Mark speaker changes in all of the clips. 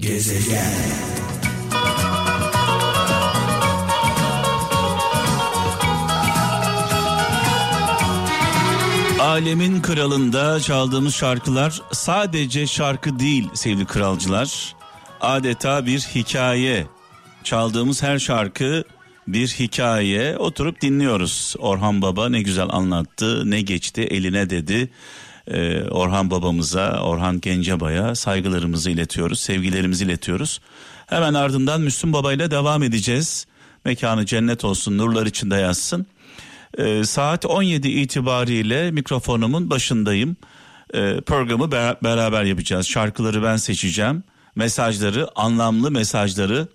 Speaker 1: Gezegen Alemin kralında çaldığımız şarkılar sadece şarkı değil sevgili kralcılar. Adeta bir hikaye. Çaldığımız her şarkı bir hikaye. Oturup dinliyoruz. Orhan Baba ne güzel anlattı, ne geçti eline dedi. Ee, Orhan babamıza, Orhan Gencebay'a saygılarımızı iletiyoruz, sevgilerimizi iletiyoruz. Hemen ardından Müslüm Baba ile devam edeceğiz. Mekanı cennet olsun, nurlar içinde yazsın. Ee, saat 17 itibariyle mikrofonumun başındayım. Ee, programı ber- beraber yapacağız. Şarkıları ben seçeceğim. Mesajları, anlamlı mesajları,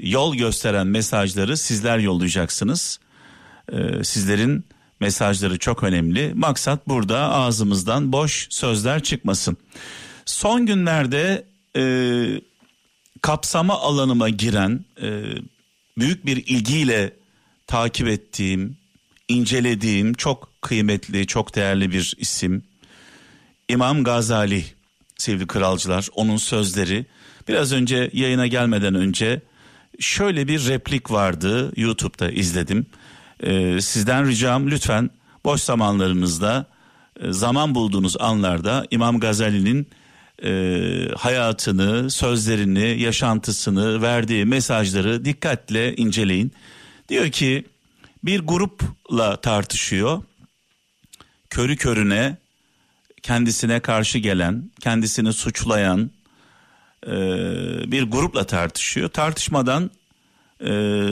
Speaker 1: yol gösteren mesajları sizler yollayacaksınız. Ee, sizlerin mesajları çok önemli. Maksat burada ağzımızdan boş sözler çıkmasın. Son günlerde e, kapsama alanıma giren e, büyük bir ilgiyle takip ettiğim, incelediğim çok kıymetli, çok değerli bir isim. İmam Gazali sevgili kralcılar onun sözleri biraz önce yayına gelmeden önce şöyle bir replik vardı YouTube'da izledim. Ee, sizden ricam lütfen boş zamanlarınızda e, zaman bulduğunuz anlarda İmam Gazali'nin e, hayatını, sözlerini, yaşantısını, verdiği mesajları dikkatle inceleyin. Diyor ki bir grupla tartışıyor. Körü körüne kendisine karşı gelen, kendisini suçlayan e, bir grupla tartışıyor. Tartışmadan e,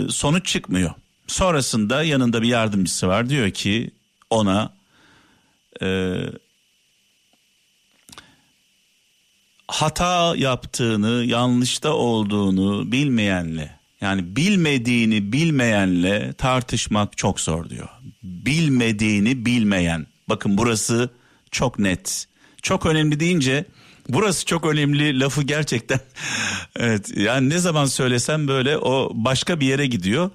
Speaker 1: sonuç çıkmıyor. Sonrasında yanında bir yardımcısı var diyor ki ona e, hata yaptığını, yanlışta olduğunu bilmeyenle yani bilmediğini bilmeyenle tartışmak çok zor diyor. Bilmediğini bilmeyen. Bakın burası çok net. Çok önemli deyince burası çok önemli lafı gerçekten. evet yani ne zaman söylesem böyle o başka bir yere gidiyor.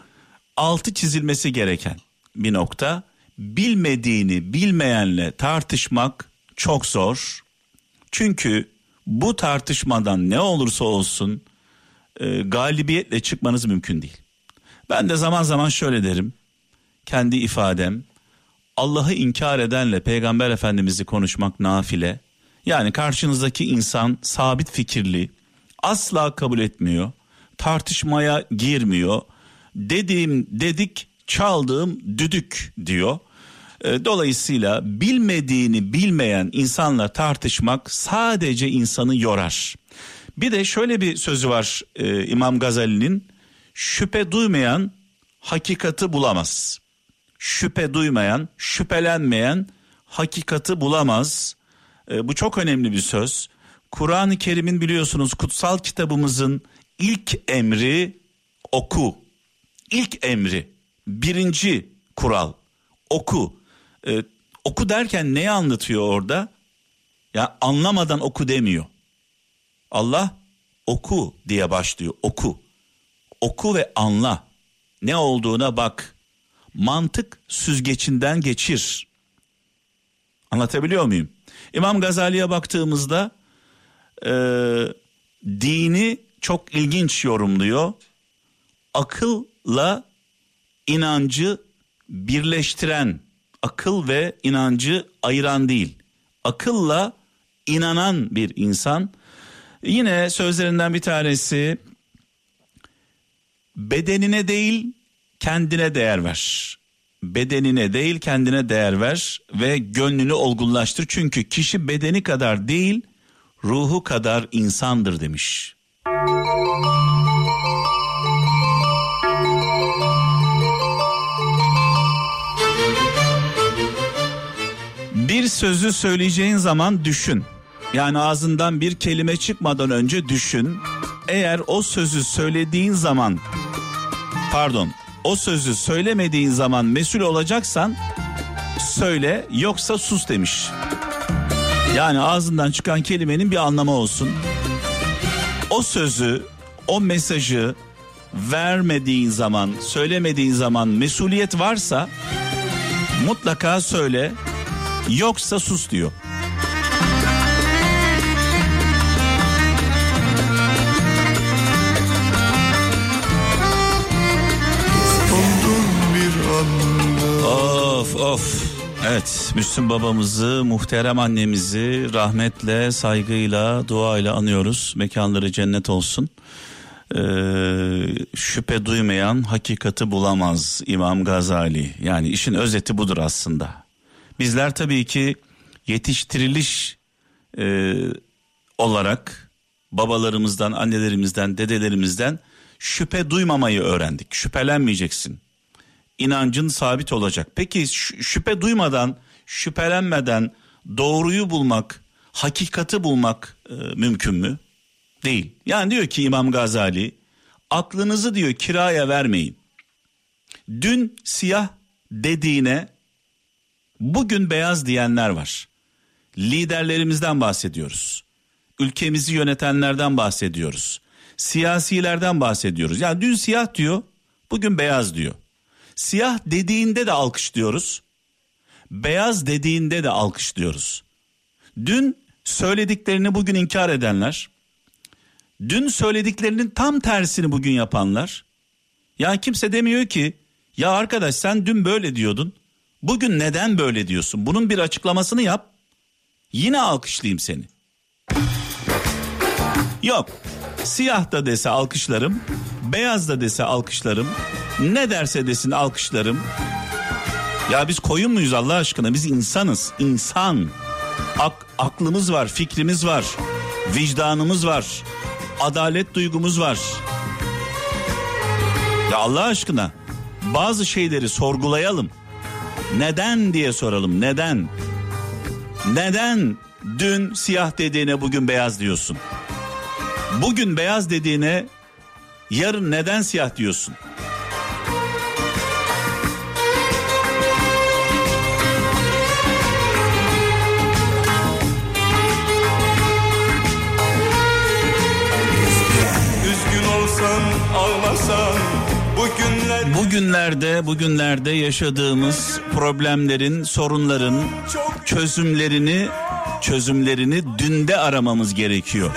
Speaker 1: Altı çizilmesi gereken bir nokta. Bilmediğini bilmeyenle tartışmak çok zor. Çünkü bu tartışmadan ne olursa olsun e, galibiyetle çıkmanız mümkün değil. Ben de zaman zaman şöyle derim. Kendi ifadem Allah'ı inkar edenle peygamber efendimizi konuşmak nafile. Yani karşınızdaki insan sabit fikirli, asla kabul etmiyor, tartışmaya girmiyor. Dediğim dedik, çaldığım düdük diyor. E, dolayısıyla bilmediğini bilmeyen insanla tartışmak sadece insanı yorar. Bir de şöyle bir sözü var e, İmam Gazali'nin şüphe duymayan hakikati bulamaz. Şüphe duymayan, şüphelenmeyen hakikati bulamaz. E, bu çok önemli bir söz. Kur'an-ı Kerim'in biliyorsunuz kutsal kitabımızın ilk emri oku. İlk emri, birinci kural oku. E, oku derken neyi anlatıyor orada? Ya anlamadan oku demiyor. Allah oku diye başlıyor. Oku. Oku ve anla. Ne olduğuna bak. Mantık süzgecinden geçir. Anlatabiliyor muyum? İmam Gazali'ye baktığımızda e, dini çok ilginç yorumluyor. Akılla inancı birleştiren, akıl ve inancı ayıran değil. Akılla inanan bir insan Yine sözlerinden bir tanesi bedenine değil kendine değer ver. Bedenine değil kendine değer ver ve gönlünü olgunlaştır. Çünkü kişi bedeni kadar değil ruhu kadar insandır demiş. Bir sözü söyleyeceğin zaman düşün. Yani ağzından bir kelime çıkmadan önce düşün. Eğer o sözü söylediğin zaman pardon o sözü söylemediğin zaman mesul olacaksan söyle yoksa sus demiş. Yani ağzından çıkan kelimenin bir anlamı olsun. O sözü, o mesajı vermediğin zaman, söylemediğin zaman mesuliyet varsa mutlaka söyle Yoksa sus diyor. Of of. Evet Müslüm babamızı, muhterem annemizi rahmetle, saygıyla, duayla anıyoruz. Mekanları cennet olsun. Ee, şüphe duymayan hakikati bulamaz İmam Gazali. Yani işin özeti budur aslında. Bizler tabii ki yetiştiriliş e, olarak babalarımızdan, annelerimizden, dedelerimizden şüphe duymamayı öğrendik. Şüphelenmeyeceksin inancın sabit olacak. Peki şüphe duymadan, şüphelenmeden doğruyu bulmak, hakikati bulmak e, mümkün mü? Değil. Yani diyor ki İmam Gazali, aklınızı diyor kiraya vermeyin. Dün siyah dediğine bugün beyaz diyenler var. Liderlerimizden bahsediyoruz. Ülkemizi yönetenlerden bahsediyoruz. Siyasilerden bahsediyoruz. Yani dün siyah diyor, bugün beyaz diyor. Siyah dediğinde de alkışlıyoruz. Beyaz dediğinde de alkışlıyoruz. Dün söylediklerini bugün inkar edenler, dün söylediklerinin tam tersini bugün yapanlar. Ya kimse demiyor ki ya arkadaş sen dün böyle diyordun. Bugün neden böyle diyorsun? Bunun bir açıklamasını yap. Yine alkışlayayım seni. Yok. Siyah da dese alkışlarım, beyaz da dese alkışlarım, ne derse desin alkışlarım. Ya biz koyun muyuz Allah aşkına? Biz insanız. İnsan. Ak, aklımız var, fikrimiz var, vicdanımız var, adalet duygumuz var. Ya Allah aşkına bazı şeyleri sorgulayalım. Neden diye soralım. Neden? Neden dün siyah dediğine bugün beyaz diyorsun? Bugün beyaz dediğine yarın neden siyah diyorsun? Bugünlerde bugünlerde yaşadığımız problemlerin, sorunların çözümlerini çözümlerini dünde aramamız gerekiyor.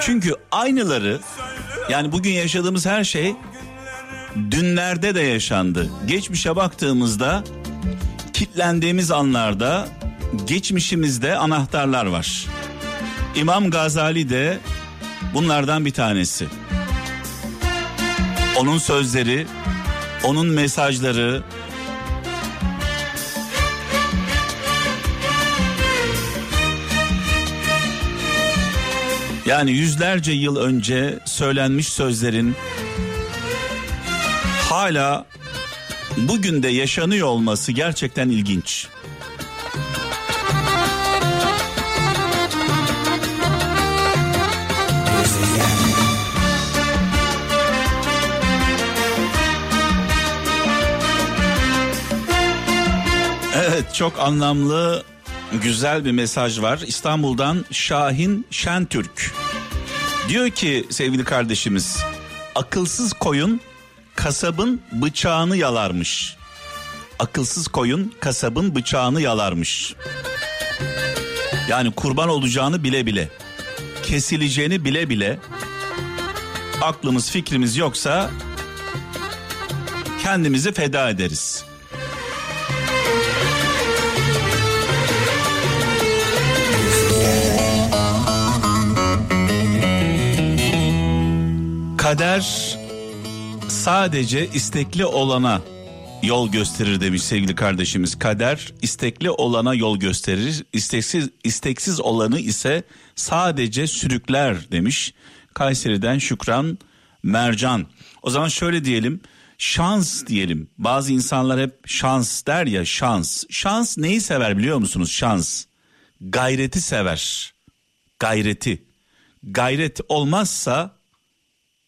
Speaker 1: Çünkü aynıları yani bugün yaşadığımız her şey dünlerde de yaşandı. Geçmişe baktığımızda kitlendiğimiz anlarda geçmişimizde anahtarlar var. İmam Gazali de bunlardan bir tanesi onun sözleri, onun mesajları Yani yüzlerce yıl önce söylenmiş sözlerin hala bugün de yaşanıyor olması gerçekten ilginç. Evet çok anlamlı güzel bir mesaj var. İstanbul'dan Şahin Şentürk. Diyor ki sevgili kardeşimiz akılsız koyun kasabın bıçağını yalarmış. Akılsız koyun kasabın bıçağını yalarmış. Yani kurban olacağını bile bile, kesileceğini bile bile aklımız fikrimiz yoksa kendimizi feda ederiz. Kader sadece istekli olana yol gösterir demiş sevgili kardeşimiz. Kader istekli olana yol gösterir. İsteksiz isteksiz olanı ise sadece sürükler demiş. Kayseri'den Şükran Mercan. O zaman şöyle diyelim. Şans diyelim. Bazı insanlar hep şans der ya şans. Şans neyi sever biliyor musunuz? Şans. Gayreti sever. Gayreti. Gayret olmazsa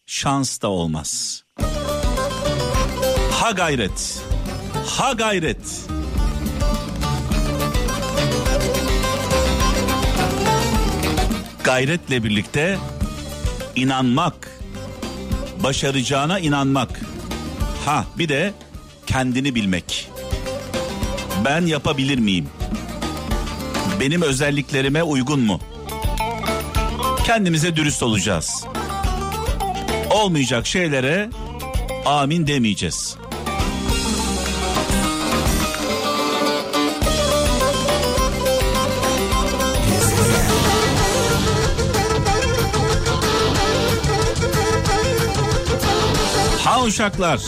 Speaker 1: şans da olmaz. Ha gayret. Ha gayret. Gayretle birlikte inanmak, başaracağına inanmak. Ha bir de kendini bilmek. Ben yapabilir miyim? Benim özelliklerime uygun mu? Kendimize dürüst olacağız olmayacak şeylere amin demeyeceğiz. Ha uşaklar.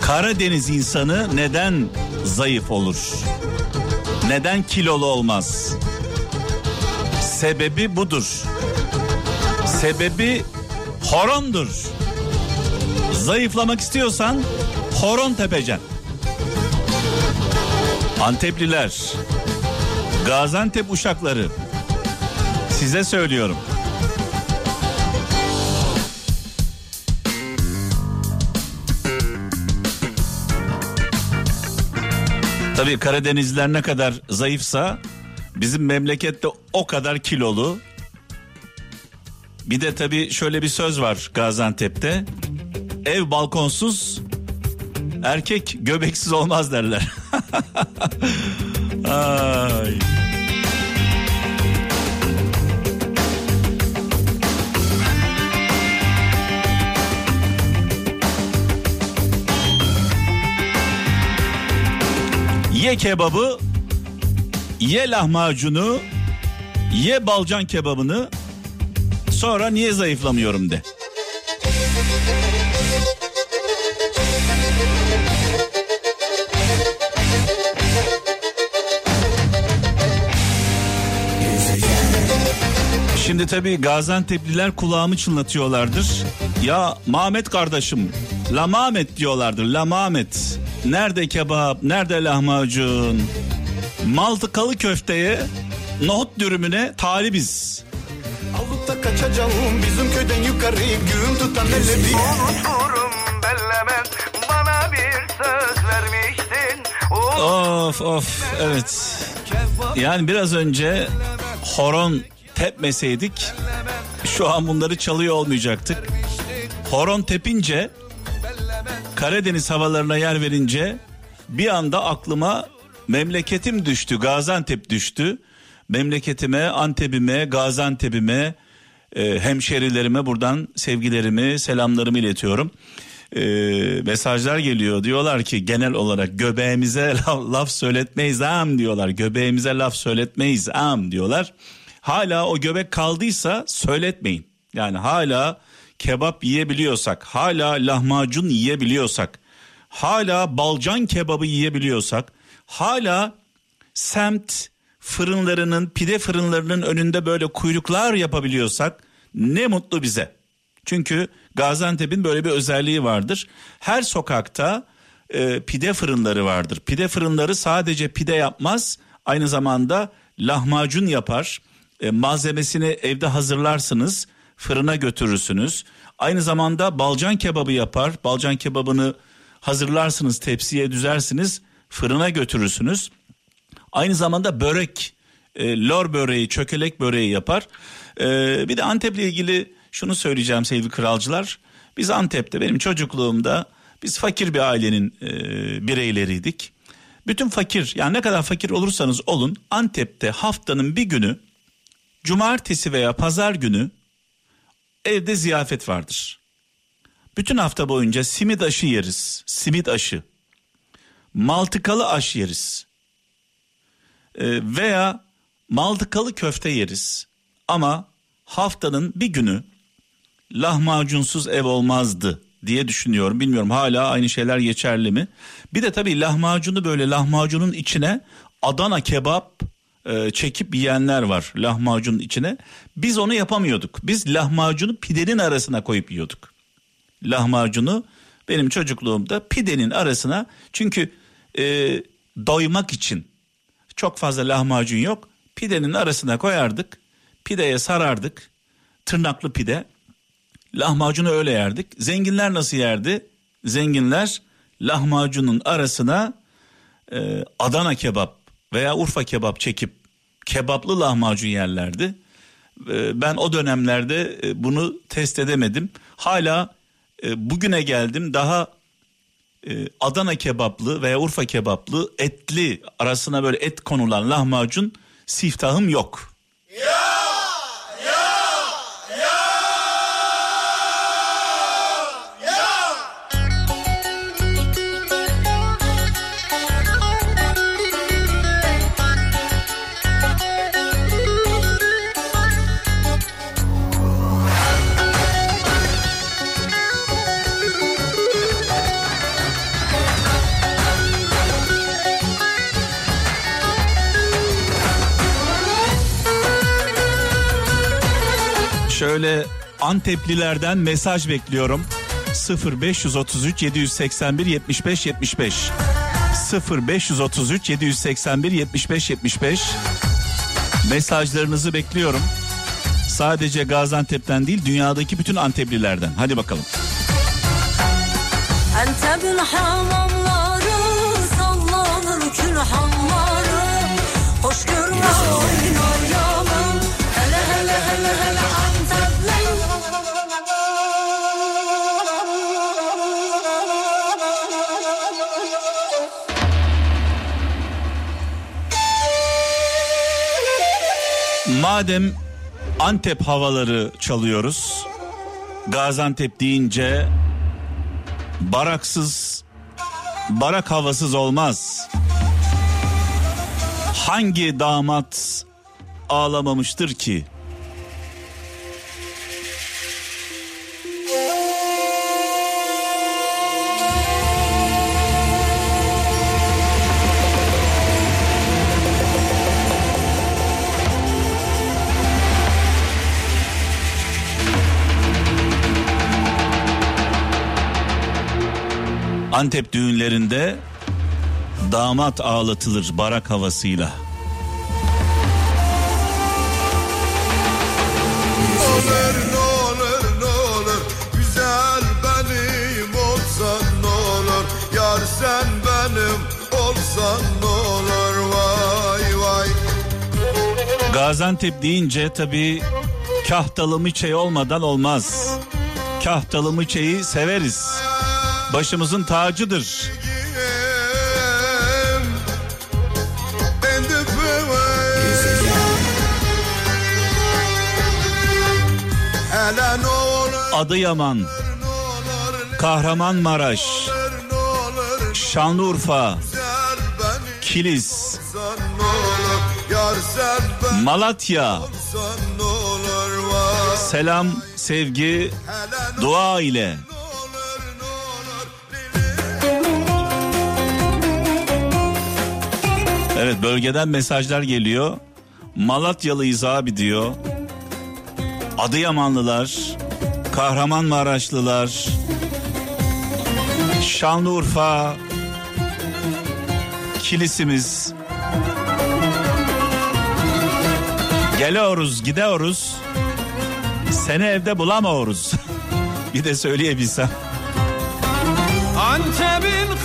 Speaker 1: Karadeniz insanı neden zayıf olur? Neden kilolu olmaz? Sebebi budur. Sebebi horondur. Zayıflamak istiyorsan horon tepeceksin. Antepliler, Gaziantep uşakları size söylüyorum. Tabii Karadenizliler ne kadar zayıfsa bizim memlekette o kadar kilolu. Bir de tabii şöyle bir söz var Gaziantep'te. Ev balkonsuz, erkek göbeksiz olmaz derler. Ay. Ye kebabı, ye lahmacunu, ye balcan kebabını. Sonra niye zayıflamıyorum de. Şimdi tabii Gaziantep'liler kulağımı çınlatıyorlardır. Ya Mehmet kardeşim, La Mehmet diyorlardır, La Mehmet. Nerede kebap, nerede lahmacun? Maltıkalı köfteye, nohut dürümüne talibiz. Kaçacağım bizim köyden yukarı gün tutan elleri. Unuturum bellemem bana bir söz vermiştin. Of of evet. Yani biraz önce horon tepmeseydik şu an bunları çalıyor olmayacaktık. Horon tepince Karadeniz havalarına yer verince bir anda aklıma memleketim düştü. Gaziantep düştü. Memleketime, Antep'ime, Gaziantep'ime, e, hemşerilerime buradan sevgilerimi, selamlarımı iletiyorum. E, mesajlar geliyor. Diyorlar ki genel olarak göbeğimize laf, laf söyletmeyiz am diyorlar. Göbeğimize laf söyletmeyiz am diyorlar. Hala o göbek kaldıysa söyletmeyin. Yani hala kebap yiyebiliyorsak, hala lahmacun yiyebiliyorsak, hala balcan kebabı yiyebiliyorsak, hala semt fırınlarının, pide fırınlarının önünde böyle kuyruklar yapabiliyorsak ne mutlu bize. Çünkü Gaziantep'in böyle bir özelliği vardır. Her sokakta e, pide fırınları vardır. Pide fırınları sadece pide yapmaz, aynı zamanda lahmacun yapar. E, malzemesini evde hazırlarsınız fırına götürürsünüz. Aynı zamanda balcan kebabı yapar. Balcan kebabını hazırlarsınız, tepsiye düzersiniz, fırına götürürsünüz. Aynı zamanda börek, e, lor böreği, çökelek böreği yapar. E, bir de Antep'le ilgili şunu söyleyeceğim sevgili kralcılar. Biz Antep'te benim çocukluğumda biz fakir bir ailenin e, bireyleriydik. Bütün fakir yani ne kadar fakir olursanız olun Antep'te haftanın bir günü cumartesi veya pazar günü evde ziyafet vardır. Bütün hafta boyunca simit aşı yeriz. Simit aşı. Maltıkalı aş yeriz. Ee, veya maltıkalı köfte yeriz. Ama haftanın bir günü lahmacunsuz ev olmazdı diye düşünüyorum. Bilmiyorum hala aynı şeyler geçerli mi? Bir de tabii lahmacunu böyle lahmacunun içine Adana kebap e, çekip yiyenler var lahmacunun içine. Biz onu yapamıyorduk. Biz lahmacunu pidenin arasına koyup yiyorduk. Lahmacunu benim çocukluğumda pidenin arasına çünkü e, doymak için çok fazla lahmacun yok. Pidenin arasına koyardık. Pideye sarardık. Tırnaklı pide. Lahmacunu öyle yerdik. Zenginler nasıl yerdi? Zenginler lahmacunun arasına e, Adana kebap veya Urfa kebap çekip kebaplı lahmacun yerlerdi. Ee, ben o dönemlerde e, bunu test edemedim. Hala e, bugüne geldim daha e, Adana kebaplı veya Urfa kebaplı etli arasına böyle et konulan lahmacun siftahım yok. Şöyle Anteplilerden mesaj bekliyorum. 0533 781 75 75 0533 781 75 75 mesajlarınızı bekliyorum. Sadece Gaziantep'ten değil dünyadaki bütün Anteplilerden. Hadi bakalım. Antep'in hamamları sallanır külhanları Hoş görme Madem Antep havaları çalıyoruz. Gaziantep deyince baraksız, barak havasız olmaz. Hangi damat ağlamamıştır ki? Antep düğünlerinde damat ağlatılır barak havasıyla. Olur ne olur ne olur güzel benim olsan ne olur yar sen benim olsan ne olur vay vay. Gaziantep deyince tabi kahtalı mıçey olmadan olmaz. Kahtalı mıçeyi severiz başımızın tacıdır. Adıyaman, Kahramanmaraş, Şanlıurfa, Kilis, Malatya. Selam, sevgi, dua ile. Evet bölgeden mesajlar geliyor. Malatyalıyız abi diyor. Adıyamanlılar, Kahramanmaraşlılar, Şanlıurfa, kilisimiz. Geliyoruz, gidiyoruz. Seni evde bulamıyoruz. bir de söyleyebilsem. Antep'in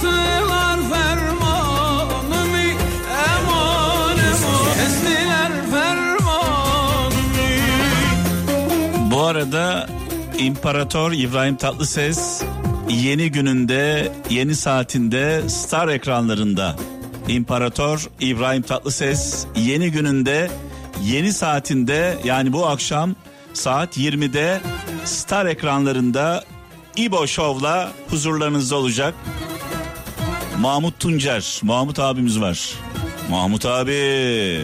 Speaker 1: astılar fermanımı eman eman kestiler fermanımı. Bu arada İmparator İbrahim Tatlıses yeni gününde yeni saatinde Star ekranlarında İmparator İbrahim Tatlıses yeni gününde yeni saatinde yani bu akşam saat 20'de Star ekranlarında İbo Show'la huzurlarınızda olacak. Mahmut Tuncer, Mahmut abimiz var. Mahmut abi.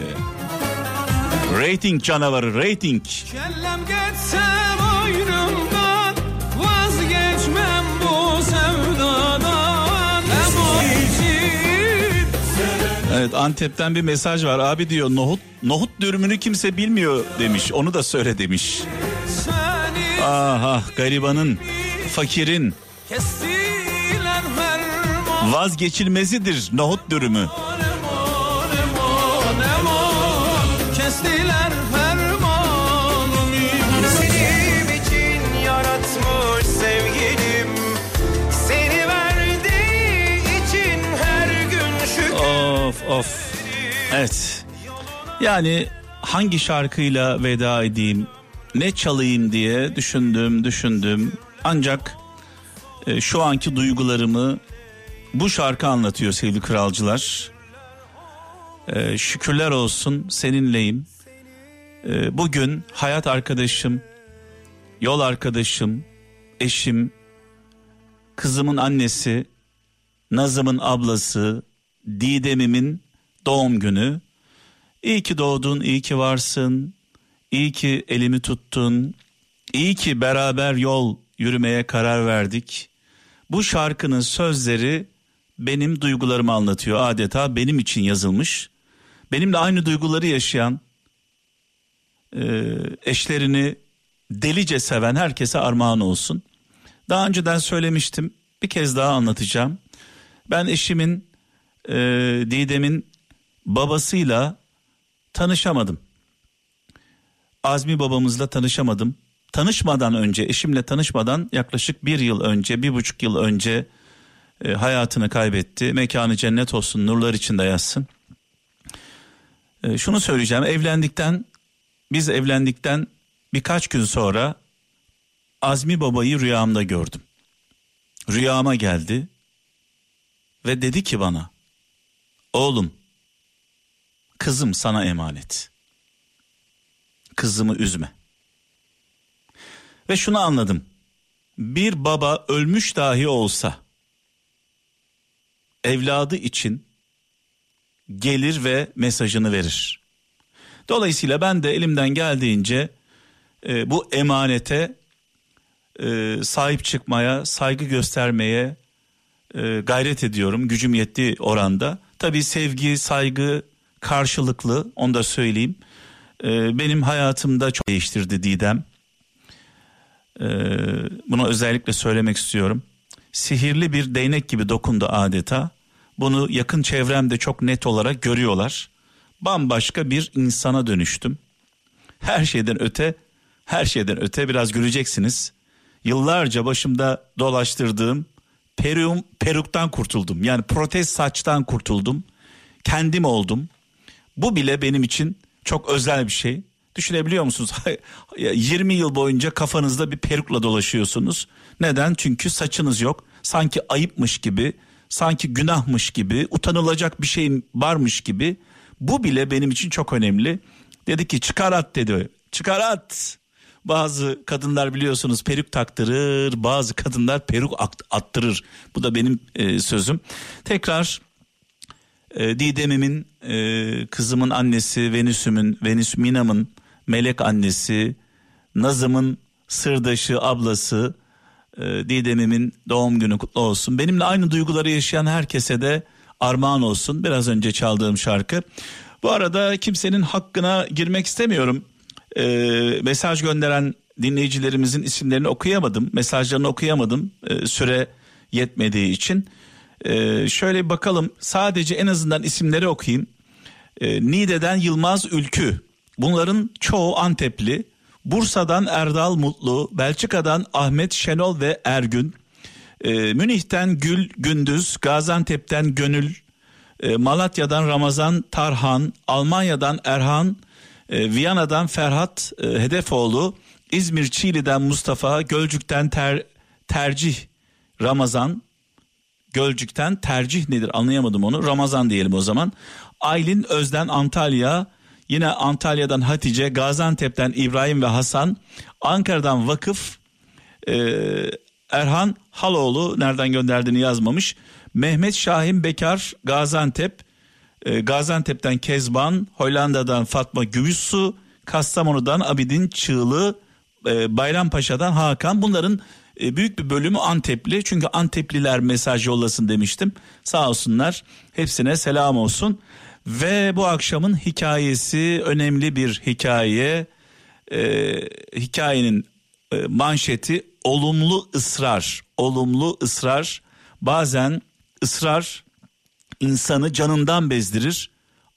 Speaker 1: Rating canavarı, rating. Kellem geçse boynumdan, vazgeçmem bu sevdadan. Evet Antep'ten bir mesaj var. Abi diyor nohut nohut dürümünü kimse bilmiyor demiş. Onu da söyle demiş. Aha garibanın, fakirin vazgeçilmezidir nohut dürümü. Kestiler Of of. Evet. Yani hangi şarkıyla veda edeyim ne çalayım diye düşündüm düşündüm. Ancak e, şu anki duygularımı bu şarkı anlatıyor sevgili kralcılar. E, şükürler olsun seninleyim. E, bugün hayat arkadaşım, yol arkadaşım, eşim, kızımın annesi, Nazım'ın ablası, Didem'imin doğum günü. İyi ki doğdun, iyi ki varsın, İyi ki elimi tuttun. İyi ki beraber yol yürümeye karar verdik. Bu şarkının sözleri benim duygularımı anlatıyor. Adeta benim için yazılmış. Benimle aynı duyguları yaşayan e, eşlerini delice seven herkese armağan olsun. Daha önceden söylemiştim bir kez daha anlatacağım. Ben eşimin e, Didem'in babasıyla tanışamadım. Azmi babamızla tanışamadım. Tanışmadan önce eşimle tanışmadan yaklaşık bir yıl önce bir buçuk yıl önce e, hayatını kaybetti. Mekanı cennet olsun nurlar içinde yatsın. E, şunu söyleyeceğim evlendikten biz evlendikten birkaç gün sonra Azmi babayı rüyamda gördüm. Rüyama geldi ve dedi ki bana oğlum kızım sana emanet. Kızımı üzme. Ve şunu anladım. Bir baba ölmüş dahi olsa evladı için gelir ve mesajını verir. Dolayısıyla ben de elimden geldiğince e, bu emanete e, sahip çıkmaya, saygı göstermeye e, gayret ediyorum gücüm yettiği oranda. Tabii sevgi, saygı karşılıklı onu da söyleyeyim. E, benim hayatımda çok değiştirdi Didem. E, bunu özellikle söylemek istiyorum. Sihirli bir değnek gibi dokundu adeta. Bunu yakın çevremde çok net olarak görüyorlar. Bambaşka bir insana dönüştüm. Her şeyden öte, her şeyden öte biraz göreceksiniz. Yıllarca başımda dolaştırdığım peruğum, peruktan kurtuldum. Yani protez saçtan kurtuldum. Kendim oldum. Bu bile benim için çok özel bir şey. Düşünebiliyor musunuz? 20 yıl boyunca kafanızda bir perukla dolaşıyorsunuz. Neden? Çünkü saçınız yok. Sanki ayıpmış gibi, sanki günahmış gibi, utanılacak bir şeyin varmış gibi. Bu bile benim için çok önemli. Dedi ki çıkar at dedi. Çıkar at. Bazı kadınlar biliyorsunuz peruk taktırır, bazı kadınlar peruk attırır. Bu da benim e, sözüm. Tekrar e, Didem'imin, e, kızımın annesi, Venüs'ümün, Venüs Minam'ın melek annesi, Nazım'ın sırdaşı, ablası, e, Didem'imin doğum günü kutlu olsun. Benimle aynı duyguları yaşayan herkese de armağan olsun. Biraz önce çaldığım şarkı. Bu arada kimsenin hakkına girmek istemiyorum e, mesaj gönderen dinleyicilerimizin isimlerini okuyamadım. Mesajlarını okuyamadım e, süre yetmediği için. E, şöyle bakalım sadece en azından isimleri okuyayım. E, Niğde'den Yılmaz Ülkü. Bunların çoğu Antepli. Bursa'dan Erdal Mutlu, Belçika'dan Ahmet Şenol ve Ergün, e, Münih'ten Gül Gündüz, Gaziantep'ten Gönül, e, Malatya'dan Ramazan Tarhan, Almanya'dan Erhan, e, Viyana'dan Ferhat e, Hedefoğlu, İzmir Çiğli'den Mustafa, Gölcük'ten ter, Tercih Ramazan, Gölcük'ten tercih nedir anlayamadım onu. Ramazan diyelim o zaman. Aylin Özden Antalya, yine Antalya'dan Hatice, Gaziantep'ten İbrahim ve Hasan, Ankara'dan Vakıf, e, Erhan Haloğlu nereden gönderdiğini yazmamış. Mehmet Şahin Bekar Gaziantep, e, Gaziantep'ten Kezban, Hollanda'dan Fatma Gümüşsu, Kastamonu'dan Abidin Çığlı, e, Bayrampaşa'dan Hakan. Bunların e, büyük bir bölümü Antepli. Çünkü Antepliler mesaj yollasın demiştim. Sağ olsunlar. Hepsine selam olsun. Ve bu akşamın hikayesi önemli bir hikaye. E, hikayenin e, manşeti olumlu ısrar. Olumlu ısrar. Bazen ısrar insanı canından bezdirir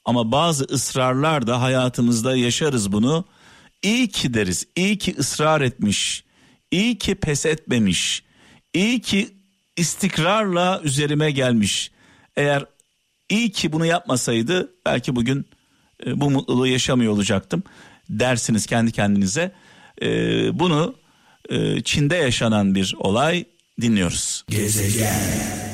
Speaker 1: ama bazı ısrarlar da hayatımızda yaşarız bunu. İyi ki deriz, iyi ki ısrar etmiş, iyi ki pes etmemiş, iyi ki istikrarla üzerime gelmiş. Eğer iyi ki bunu yapmasaydı belki bugün e, bu mutluluğu yaşamıyor olacaktım dersiniz kendi kendinize. E, bunu e, Çin'de yaşanan bir olay dinliyoruz. Gezegen